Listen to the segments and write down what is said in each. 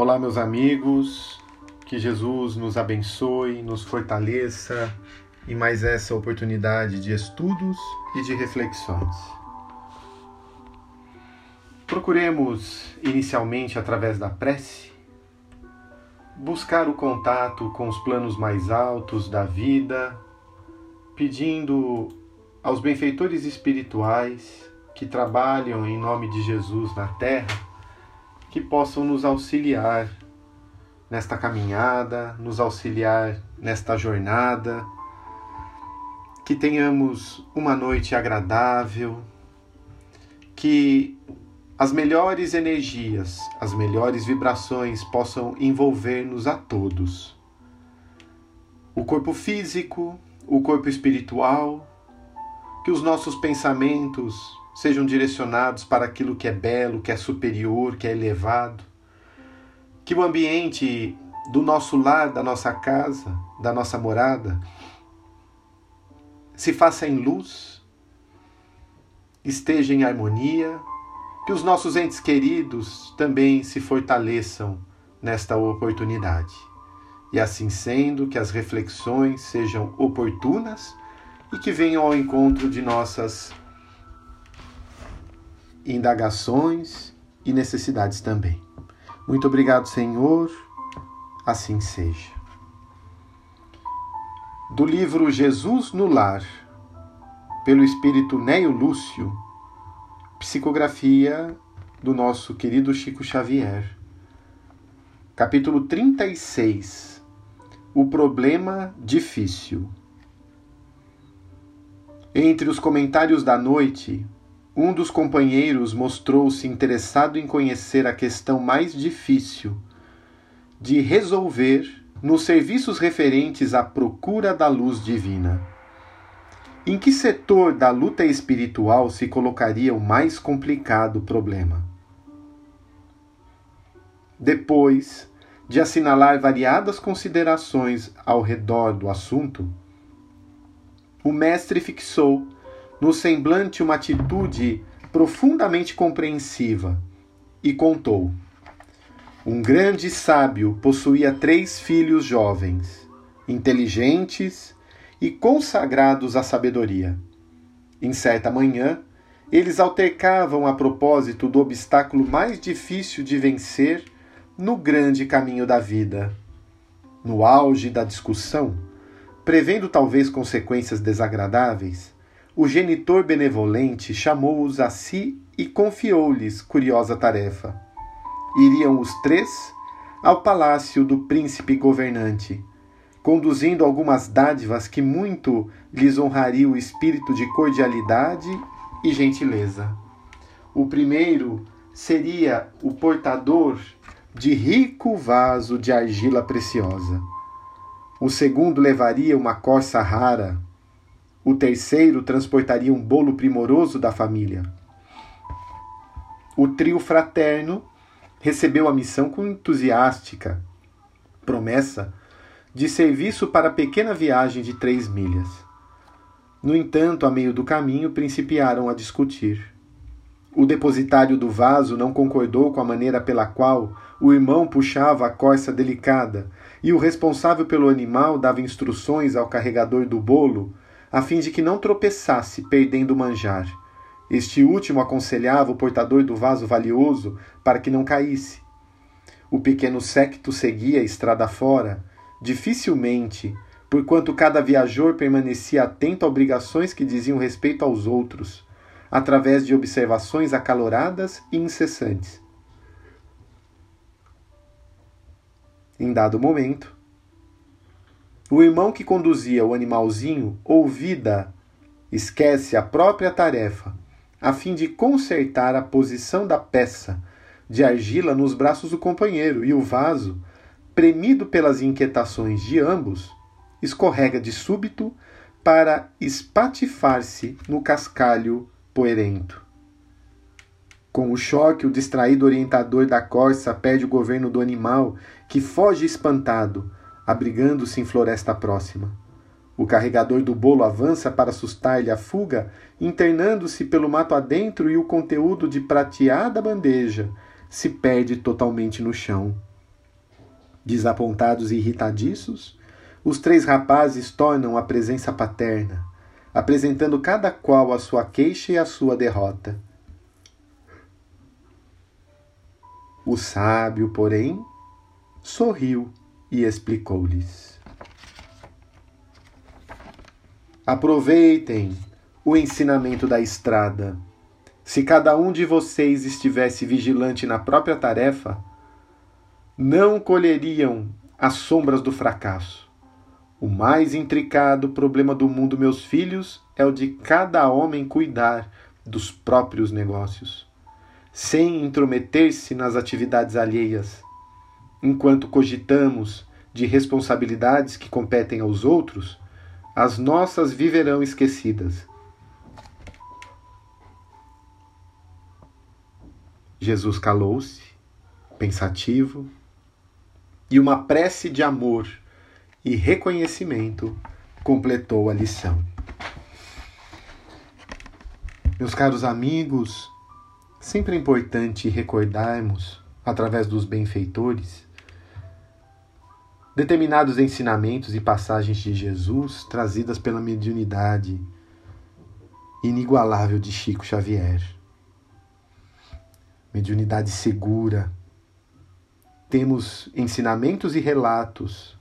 Olá, meus amigos, que Jesus nos abençoe, nos fortaleça em mais essa oportunidade de estudos e de reflexões. Procuremos, inicialmente através da prece, buscar o contato com os planos mais altos da vida, pedindo aos benfeitores espirituais que trabalham em nome de Jesus na terra que possam nos auxiliar nesta caminhada, nos auxiliar nesta jornada, que tenhamos uma noite agradável, que as melhores energias, as melhores vibrações possam envolver-nos a todos. O corpo físico, o corpo espiritual, que os nossos pensamentos sejam direcionados para aquilo que é belo, que é superior, que é elevado. Que o ambiente do nosso lar, da nossa casa, da nossa morada, se faça em luz, esteja em harmonia, que os nossos entes queridos também se fortaleçam nesta oportunidade. E assim sendo, que as reflexões sejam oportunas e que venham ao encontro de nossas indagações e necessidades também. Muito obrigado, Senhor. Assim seja. Do livro Jesus no Lar, pelo espírito Neio Lúcio, psicografia do nosso querido Chico Xavier. Capítulo 36 O problema difícil. Entre os comentários da noite, um dos companheiros mostrou-se interessado em conhecer a questão mais difícil de resolver nos serviços referentes à procura da luz divina. Em que setor da luta espiritual se colocaria o mais complicado problema? Depois de assinalar variadas considerações ao redor do assunto, o mestre fixou no semblante uma atitude profundamente compreensiva e contou. Um grande sábio possuía três filhos jovens, inteligentes e consagrados à sabedoria. Em certa manhã, eles altercavam a propósito do obstáculo mais difícil de vencer no grande caminho da vida. No auge da discussão, prevendo talvez consequências desagradáveis, o genitor benevolente chamou-os a si e confiou-lhes curiosa tarefa. Iriam os três ao palácio do príncipe governante, conduzindo algumas dádivas que muito lhes honraria o espírito de cordialidade e gentileza. O primeiro seria o portador de rico vaso de argila preciosa. O segundo levaria uma corça rara, o terceiro transportaria um bolo primoroso da família. O trio fraterno recebeu a missão com entusiástica promessa de serviço para a pequena viagem de três milhas. No entanto, a meio do caminho, principiaram a discutir. O depositário do vaso não concordou com a maneira pela qual o irmão puxava a corça delicada, e o responsável pelo animal dava instruções ao carregador do bolo a fim de que não tropeçasse, perdendo o manjar. Este último aconselhava o portador do vaso valioso para que não caísse. O pequeno séquito seguia a estrada fora, dificilmente, porquanto cada viajor permanecia atento a obrigações que diziam respeito aos outros, através de observações acaloradas e incessantes. Em dado momento, o irmão que conduzia o animalzinho, ouvida, esquece a própria tarefa, a fim de consertar a posição da peça de argila nos braços do companheiro, e o vaso, premido pelas inquietações de ambos, escorrega de súbito para espatifar-se no cascalho poerento. Com o choque, o distraído orientador da corça perde o governo do animal, que foge espantado, abrigando-se em floresta próxima. O carregador do bolo avança para assustar-lhe a fuga, internando-se pelo mato adentro e o conteúdo de prateada bandeja se perde totalmente no chão, Desapontados e irritadiços, os três rapazes tornam a presença paterna, apresentando cada qual a sua queixa e a sua derrota. O sábio, porém, sorriu e explicou-lhes: Aproveitem o ensinamento da estrada. Se cada um de vocês estivesse vigilante na própria tarefa, não colheriam as sombras do fracasso. O mais intricado problema do mundo, meus filhos, é o de cada homem cuidar dos próprios negócios, sem intrometer-se nas atividades alheias. Enquanto cogitamos de responsabilidades que competem aos outros, as nossas viverão esquecidas. Jesus calou-se, pensativo, e uma prece de amor e reconhecimento completou a lição. Meus caros amigos, sempre é importante recordarmos, através dos benfeitores, determinados ensinamentos e passagens de Jesus trazidas pela mediunidade inigualável de Chico Xavier. Mediunidade segura. Temos ensinamentos e relatos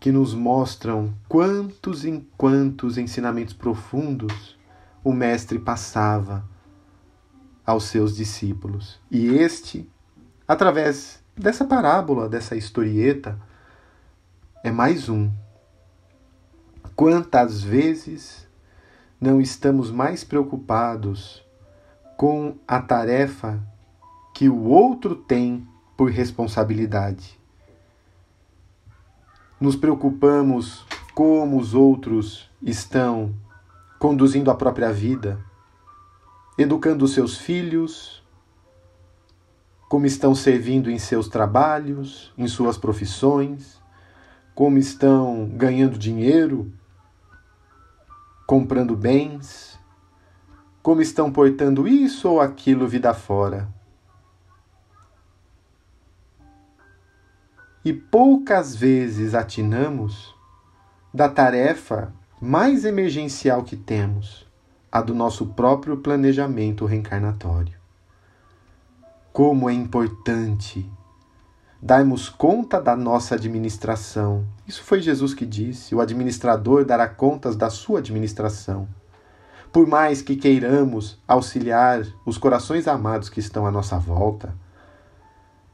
que nos mostram quantos e quantos ensinamentos profundos o Mestre passava aos seus discípulos. E este, através dessa parábola, dessa historieta, é mais um. Quantas vezes não estamos mais preocupados com a tarefa que o outro tem por responsabilidade? Nos preocupamos como os outros estão conduzindo a própria vida, educando seus filhos, como estão servindo em seus trabalhos, em suas profissões, como estão ganhando dinheiro, comprando bens, como estão portando isso ou aquilo vida fora. E poucas vezes atinamos da tarefa mais emergencial que temos, a do nosso próprio planejamento reencarnatório como é importante darmos conta da nossa administração. Isso foi Jesus que disse: o administrador dará contas da sua administração. Por mais que queiramos auxiliar os corações amados que estão à nossa volta,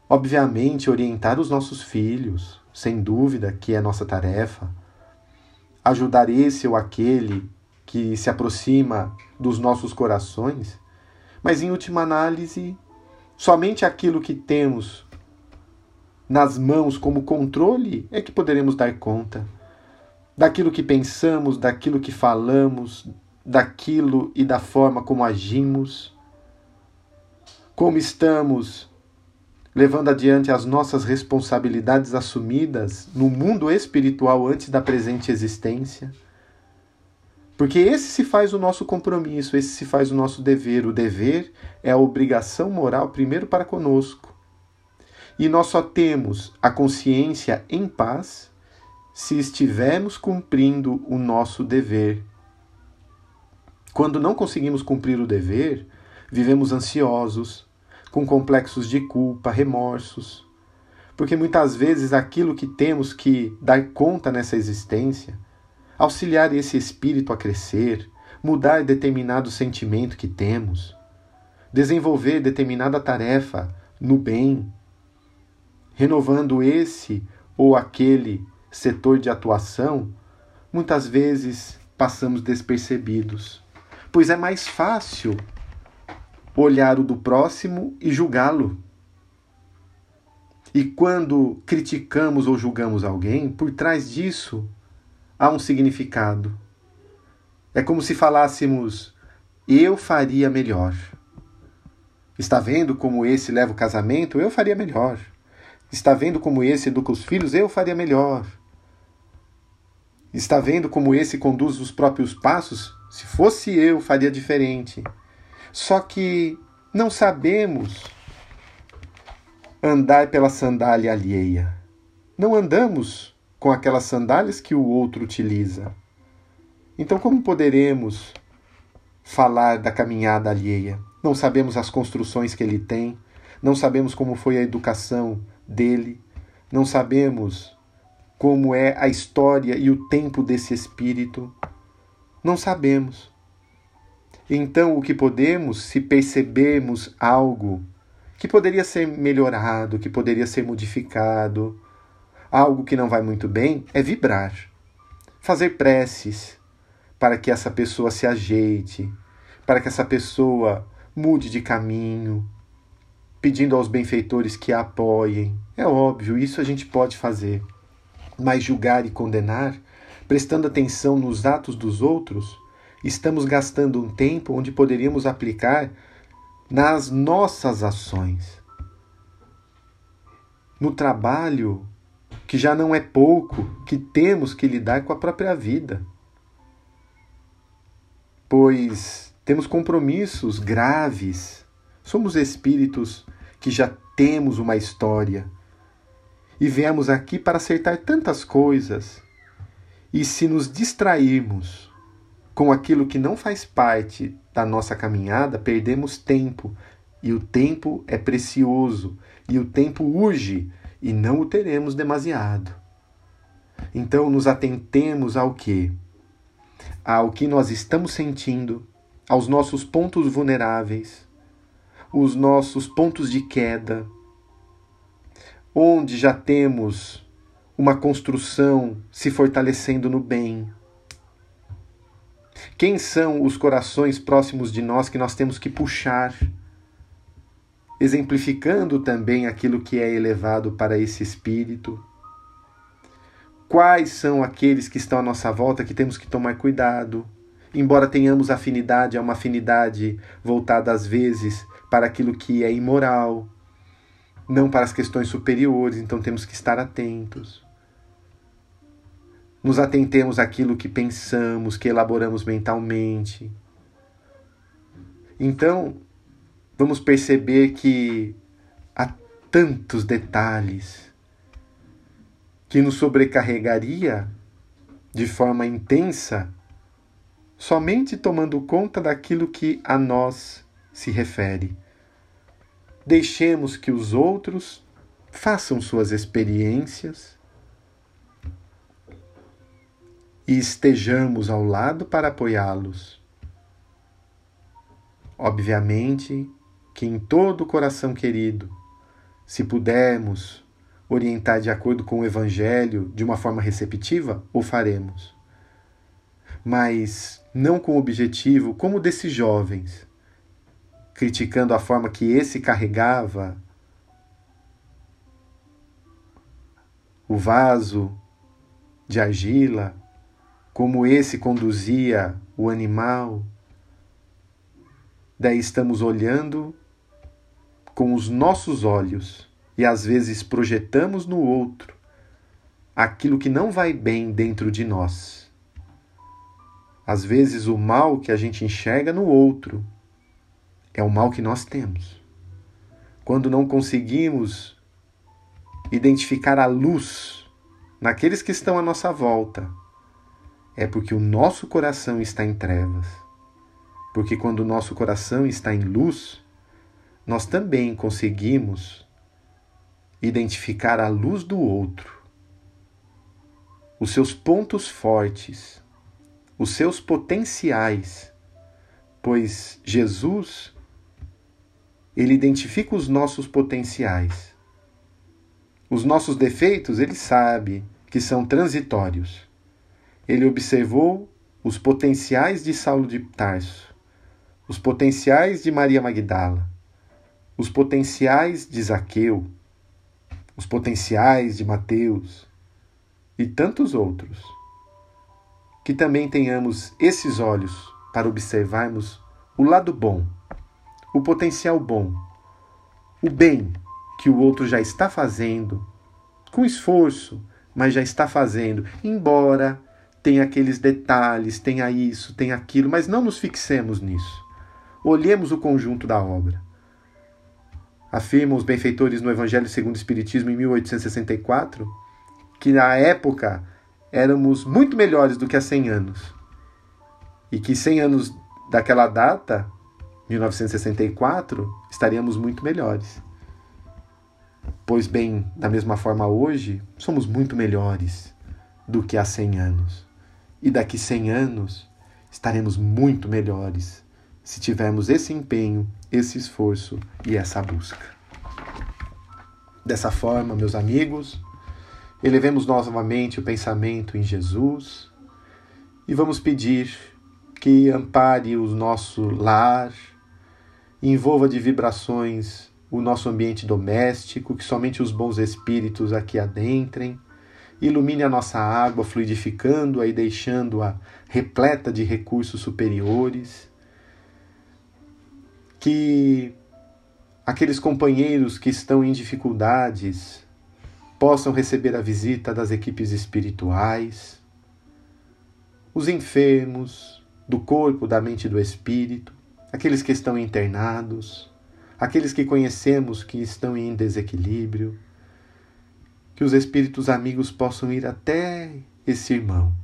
obviamente orientar os nossos filhos, sem dúvida que é nossa tarefa, ajudar esse ou aquele que se aproxima dos nossos corações, mas em última análise, Somente aquilo que temos nas mãos como controle é que poderemos dar conta. Daquilo que pensamos, daquilo que falamos, daquilo e da forma como agimos, como estamos levando adiante as nossas responsabilidades assumidas no mundo espiritual antes da presente existência. Porque esse se faz o nosso compromisso, esse se faz o nosso dever. O dever é a obrigação moral primeiro para conosco. E nós só temos a consciência em paz se estivermos cumprindo o nosso dever. Quando não conseguimos cumprir o dever, vivemos ansiosos, com complexos de culpa, remorsos, porque muitas vezes aquilo que temos que dar conta nessa existência auxiliar esse espírito a crescer, mudar determinado sentimento que temos, desenvolver determinada tarefa no bem, renovando esse ou aquele setor de atuação, muitas vezes passamos despercebidos, pois é mais fácil olhar o do próximo e julgá-lo. E quando criticamos ou julgamos alguém, por trás disso há um significado. É como se falássemos: eu faria melhor. Está vendo como esse leva o casamento? Eu faria melhor. Está vendo como esse educa os filhos? Eu faria melhor. Está vendo como esse conduz os próprios passos? Se fosse eu, faria diferente. Só que não sabemos andar pela sandália alheia. não andamos com aquelas sandálias que o outro utiliza. Então, como poderemos falar da caminhada alheia? Não sabemos as construções que ele tem, não sabemos como foi a educação dele, não sabemos como é a história e o tempo desse espírito. Não sabemos. Então, o que podemos, se percebermos algo que poderia ser melhorado, que poderia ser modificado, algo que não vai muito bem, é vibrar. Fazer preces para que essa pessoa se ajeite, para que essa pessoa mude de caminho, pedindo aos benfeitores que a apoiem. É óbvio, isso a gente pode fazer. Mas julgar e condenar, prestando atenção nos atos dos outros, estamos gastando um tempo onde poderíamos aplicar nas nossas ações. No trabalho, que já não é pouco, que temos que lidar com a própria vida. Pois temos compromissos graves, somos espíritos que já temos uma história e viemos aqui para acertar tantas coisas. E se nos distrairmos com aquilo que não faz parte da nossa caminhada, perdemos tempo. E o tempo é precioso, e o tempo urge, e não o teremos demasiado. Então nos atentemos ao que? Ao que nós estamos sentindo, aos nossos pontos vulneráveis, os nossos pontos de queda, onde já temos uma construção se fortalecendo no bem. Quem são os corações próximos de nós que nós temos que puxar, exemplificando também aquilo que é elevado para esse espírito? Quais são aqueles que estão à nossa volta que temos que tomar cuidado? Embora tenhamos afinidade, é uma afinidade voltada às vezes para aquilo que é imoral, não para as questões superiores, então temos que estar atentos. Nos atentemos àquilo que pensamos, que elaboramos mentalmente. Então, vamos perceber que há tantos detalhes que nos sobrecarregaria de forma intensa somente tomando conta daquilo que a nós se refere. Deixemos que os outros façam suas experiências e estejamos ao lado para apoiá-los. Obviamente que em todo o coração querido, se pudermos orientar de acordo com o Evangelho de uma forma receptiva, o faremos. Mas não com o objetivo, como desses jovens, criticando a forma que esse carregava o vaso de argila, como esse conduzia o animal. Daí estamos olhando com os nossos olhos e às vezes projetamos no outro aquilo que não vai bem dentro de nós. Às vezes o mal que a gente enxerga no outro é o mal que nós temos. Quando não conseguimos identificar a luz naqueles que estão à nossa volta, é porque o nosso coração está em trevas. Porque quando o nosso coração está em luz, nós também conseguimos identificar a luz do outro, os seus pontos fortes, os seus potenciais, pois Jesus ele identifica os nossos potenciais. Os nossos defeitos, ele sabe que são transitórios. Ele observou os potenciais de Saulo de Tarso, os potenciais de Maria Magdala, os potenciais de Zaqueu, os potenciais de Mateus e tantos outros. Que também tenhamos esses olhos para observarmos o lado bom o potencial bom, o bem que o outro já está fazendo, com esforço, mas já está fazendo, embora tenha aqueles detalhes, tenha isso, tenha aquilo, mas não nos fixemos nisso. Olhemos o conjunto da obra. Afirmam os benfeitores no Evangelho segundo o Espiritismo em 1864 que na época éramos muito melhores do que há 100 anos. E que 100 anos daquela data, 1964, estaríamos muito melhores. Pois bem, da mesma forma hoje, somos muito melhores do que há 100 anos. E daqui 100 anos estaremos muito melhores se tivermos esse empenho, esse esforço e essa busca. Dessa forma, meus amigos, elevemos novamente o pensamento em Jesus e vamos pedir que ampare o nosso lar, envolva de vibrações o nosso ambiente doméstico, que somente os bons espíritos aqui adentrem, ilumine a nossa água, fluidificando-a e deixando-a repleta de recursos superiores, que aqueles companheiros que estão em dificuldades possam receber a visita das equipes espirituais, os enfermos do corpo, da mente e do espírito, aqueles que estão internados, aqueles que conhecemos que estão em desequilíbrio, que os espíritos amigos possam ir até esse irmão,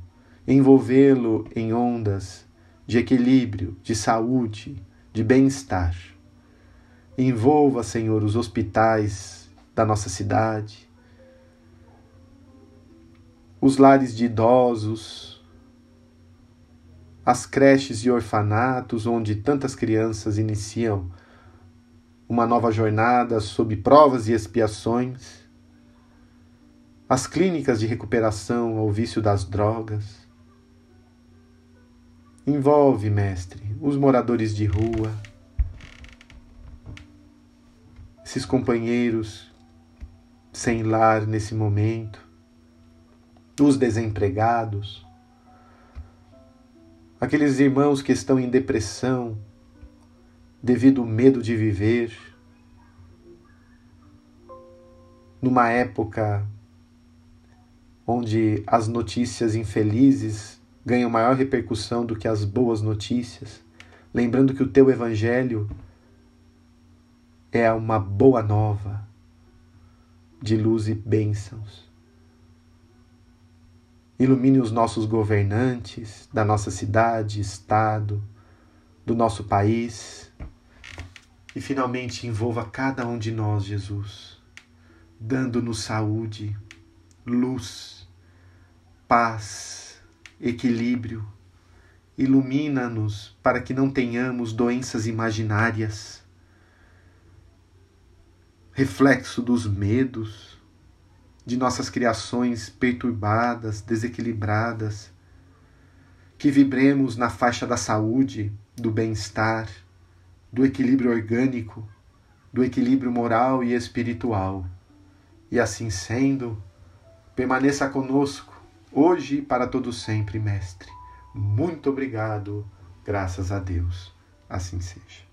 envolvê-lo em ondas de equilíbrio, de saúde, de bem-estar. Envolva, Senhor, os hospitais da nossa cidade, os lares de idosos, as creches e orfanatos onde tantas crianças iniciam uma nova jornada sob provas e expiações, as clínicas de recuperação ao vício das drogas. Envolve, mestre, os moradores de rua, esses companheiros sem lar nesse momento, os desempregados aqueles irmãos que estão em depressão devido ao medo de viver, numa época onde as notícias infelizes ganham maior repercussão do que as boas notícias, lembrando que o teu evangelho é uma boa nova de luz e bênçãos. Ilumine os nossos governantes da nossa cidade, estado, do nosso país. E finalmente envolva cada um de nós, Jesus, dando-nos saúde, luz, paz, equilíbrio. Ilumina-nos para que não tenhamos doenças imaginárias, reflexo dos medos, de nossas criações perturbadas, desequilibradas, que vibremos na faixa da saúde, do bem-estar, do equilíbrio orgânico, do equilíbrio moral e espiritual. E assim sendo, permaneça conosco, hoje e para todo sempre, Mestre. Muito obrigado, graças a Deus. Assim seja.